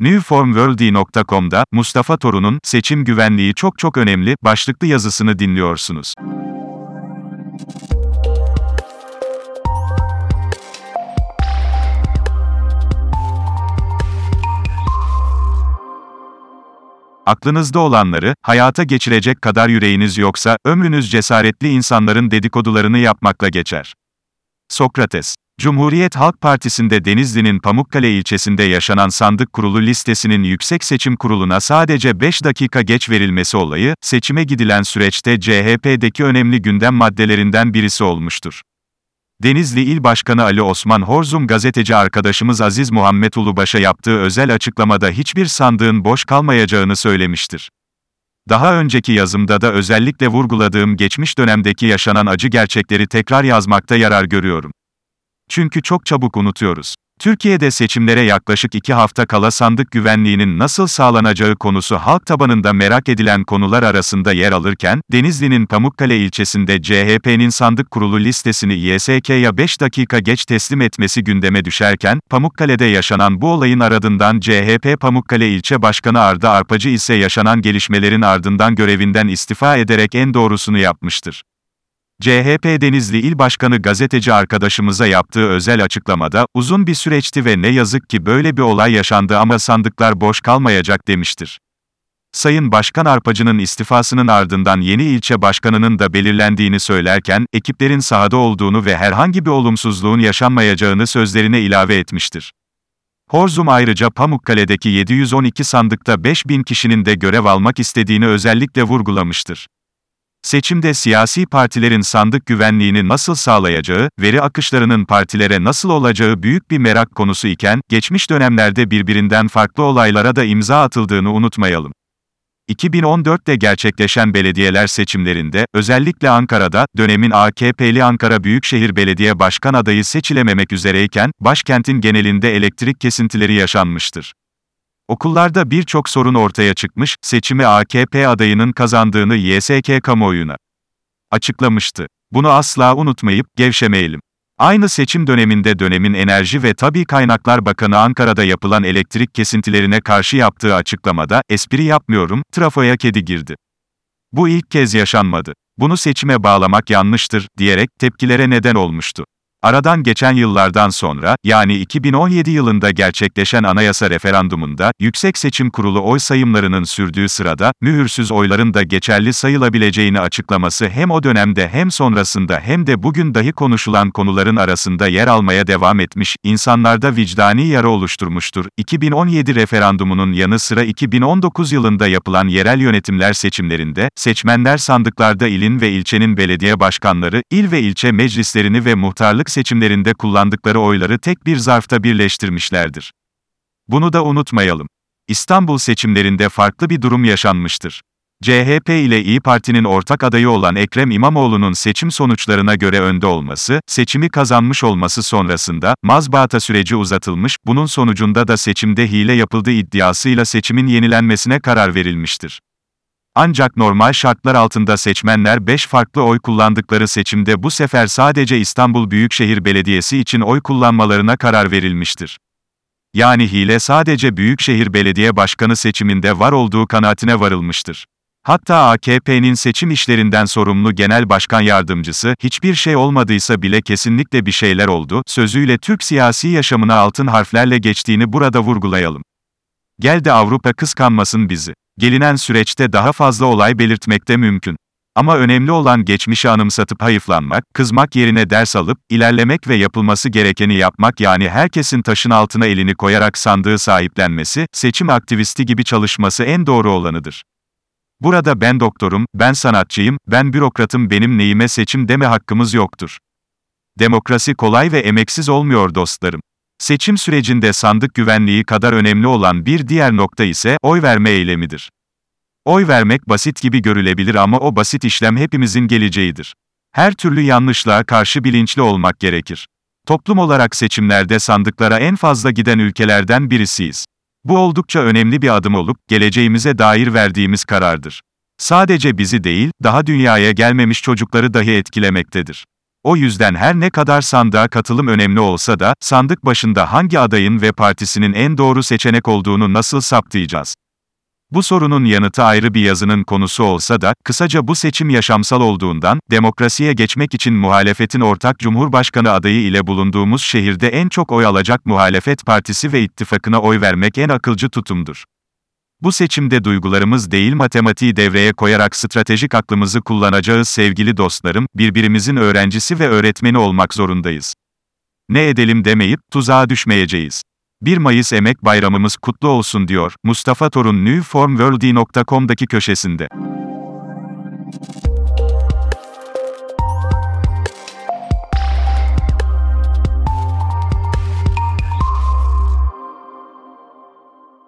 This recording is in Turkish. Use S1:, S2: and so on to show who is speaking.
S1: Newformworld.com'da Mustafa Torun'un "Seçim güvenliği çok çok önemli" başlıklı yazısını dinliyorsunuz. Aklınızda olanları, hayata geçirecek kadar yüreğiniz yoksa, ömrünüz cesaretli insanların dedikodularını yapmakla geçer. Sokrates Cumhuriyet Halk Partisi'nde Denizli'nin Pamukkale ilçesinde yaşanan sandık kurulu listesinin Yüksek Seçim Kurulu'na sadece 5 dakika geç verilmesi olayı, seçime gidilen süreçte CHP'deki önemli gündem maddelerinden birisi olmuştur. Denizli İl Başkanı Ali Osman Horzum gazeteci arkadaşımız Aziz Muhammed Ulubaş'a yaptığı özel açıklamada hiçbir sandığın boş kalmayacağını söylemiştir. Daha önceki yazımda da özellikle vurguladığım geçmiş dönemdeki yaşanan acı gerçekleri tekrar yazmakta yarar görüyorum. Çünkü çok çabuk unutuyoruz. Türkiye'de seçimlere yaklaşık iki hafta kala sandık güvenliğinin nasıl sağlanacağı konusu halk tabanında merak edilen konular arasında yer alırken, Denizli'nin Pamukkale ilçesinde CHP'nin sandık kurulu listesini YSK'ya 5 dakika geç teslim etmesi gündeme düşerken, Pamukkale'de yaşanan bu olayın ardından CHP Pamukkale ilçe başkanı Arda Arpacı ise yaşanan gelişmelerin ardından görevinden istifa ederek en doğrusunu yapmıştır. CHP Denizli İl Başkanı gazeteci arkadaşımıza yaptığı özel açıklamada, uzun bir süreçti ve ne yazık ki böyle bir olay yaşandı ama sandıklar boş kalmayacak demiştir. Sayın Başkan Arpacı'nın istifasının ardından yeni ilçe başkanının da belirlendiğini söylerken, ekiplerin sahada olduğunu ve herhangi bir olumsuzluğun yaşanmayacağını sözlerine ilave etmiştir. Horzum ayrıca Pamukkale'deki 712 sandıkta 5000 kişinin de görev almak istediğini özellikle vurgulamıştır. Seçimde siyasi partilerin sandık güvenliğini nasıl sağlayacağı, veri akışlarının partilere nasıl olacağı büyük bir merak konusu iken, geçmiş dönemlerde birbirinden farklı olaylara da imza atıldığını unutmayalım. 2014'te gerçekleşen belediyeler seçimlerinde, özellikle Ankara'da, dönemin AKP'li Ankara Büyükşehir Belediye Başkan adayı seçilememek üzereyken, başkentin genelinde elektrik kesintileri yaşanmıştır. Okullarda birçok sorun ortaya çıkmış, seçimi AKP adayının kazandığını YSK kamuoyuna açıklamıştı. Bunu asla unutmayıp, gevşemeyelim. Aynı seçim döneminde dönemin Enerji ve Tabi Kaynaklar Bakanı Ankara'da yapılan elektrik kesintilerine karşı yaptığı açıklamada, espri yapmıyorum, trafoya kedi girdi. Bu ilk kez yaşanmadı. Bunu seçime bağlamak yanlıştır, diyerek tepkilere neden olmuştu. Aradan geçen yıllardan sonra, yani 2017 yılında gerçekleşen anayasa referandumunda, Yüksek Seçim Kurulu oy sayımlarının sürdüğü sırada, mühürsüz oyların da geçerli sayılabileceğini açıklaması hem o dönemde hem sonrasında hem de bugün dahi konuşulan konuların arasında yer almaya devam etmiş, insanlarda vicdani yara oluşturmuştur. 2017 referandumunun yanı sıra 2019 yılında yapılan yerel yönetimler seçimlerinde, seçmenler sandıklarda ilin ve ilçenin belediye başkanları, il ve ilçe meclislerini ve muhtarlık seçimlerinde kullandıkları oyları tek bir zarfta birleştirmişlerdir. Bunu da unutmayalım. İstanbul seçimlerinde farklı bir durum yaşanmıştır. CHP ile İyi Parti'nin ortak adayı olan Ekrem İmamoğlu'nun seçim sonuçlarına göre önde olması, seçimi kazanmış olması sonrasında, mazbaata süreci uzatılmış, bunun sonucunda da seçimde hile yapıldığı iddiasıyla seçimin yenilenmesine karar verilmiştir. Ancak normal şartlar altında seçmenler 5 farklı oy kullandıkları seçimde bu sefer sadece İstanbul Büyükşehir Belediyesi için oy kullanmalarına karar verilmiştir. Yani hile sadece Büyükşehir Belediye Başkanı seçiminde var olduğu kanaatine varılmıştır. Hatta AKP'nin seçim işlerinden sorumlu Genel Başkan Yardımcısı, hiçbir şey olmadıysa bile kesinlikle bir şeyler oldu, sözüyle Türk siyasi yaşamına altın harflerle geçtiğini burada vurgulayalım. Gel de Avrupa kıskanmasın bizi. Gelinen süreçte daha fazla olay belirtmekte mümkün. Ama önemli olan geçmişi anımsatıp hayıflanmak, kızmak yerine ders alıp, ilerlemek ve yapılması gerekeni yapmak yani herkesin taşın altına elini koyarak sandığı sahiplenmesi, seçim aktivisti gibi çalışması en doğru olanıdır. Burada ben doktorum, ben sanatçıyım, ben bürokratım benim neyime seçim deme hakkımız yoktur. Demokrasi kolay ve emeksiz olmuyor dostlarım. Seçim sürecinde sandık güvenliği kadar önemli olan bir diğer nokta ise oy verme eylemidir. Oy vermek basit gibi görülebilir ama o basit işlem hepimizin geleceğidir. Her türlü yanlışlığa karşı bilinçli olmak gerekir. Toplum olarak seçimlerde sandıklara en fazla giden ülkelerden birisiyiz. Bu oldukça önemli bir adım olup, geleceğimize dair verdiğimiz karardır. Sadece bizi değil, daha dünyaya gelmemiş çocukları dahi etkilemektedir. O yüzden her ne kadar sandığa katılım önemli olsa da, sandık başında hangi adayın ve partisinin en doğru seçenek olduğunu nasıl saptayacağız? Bu sorunun yanıtı ayrı bir yazının konusu olsa da, kısaca bu seçim yaşamsal olduğundan, demokrasiye geçmek için muhalefetin ortak cumhurbaşkanı adayı ile bulunduğumuz şehirde en çok oy alacak muhalefet partisi ve ittifakına oy vermek en akılcı tutumdur. Bu seçimde duygularımız değil matematiği devreye koyarak stratejik aklımızı kullanacağız sevgili dostlarım, birbirimizin öğrencisi ve öğretmeni olmak zorundayız. Ne edelim demeyip, tuzağa düşmeyeceğiz. 1 Mayıs Emek Bayramımız kutlu olsun diyor, Mustafa Torun newformworld.com'daki köşesinde.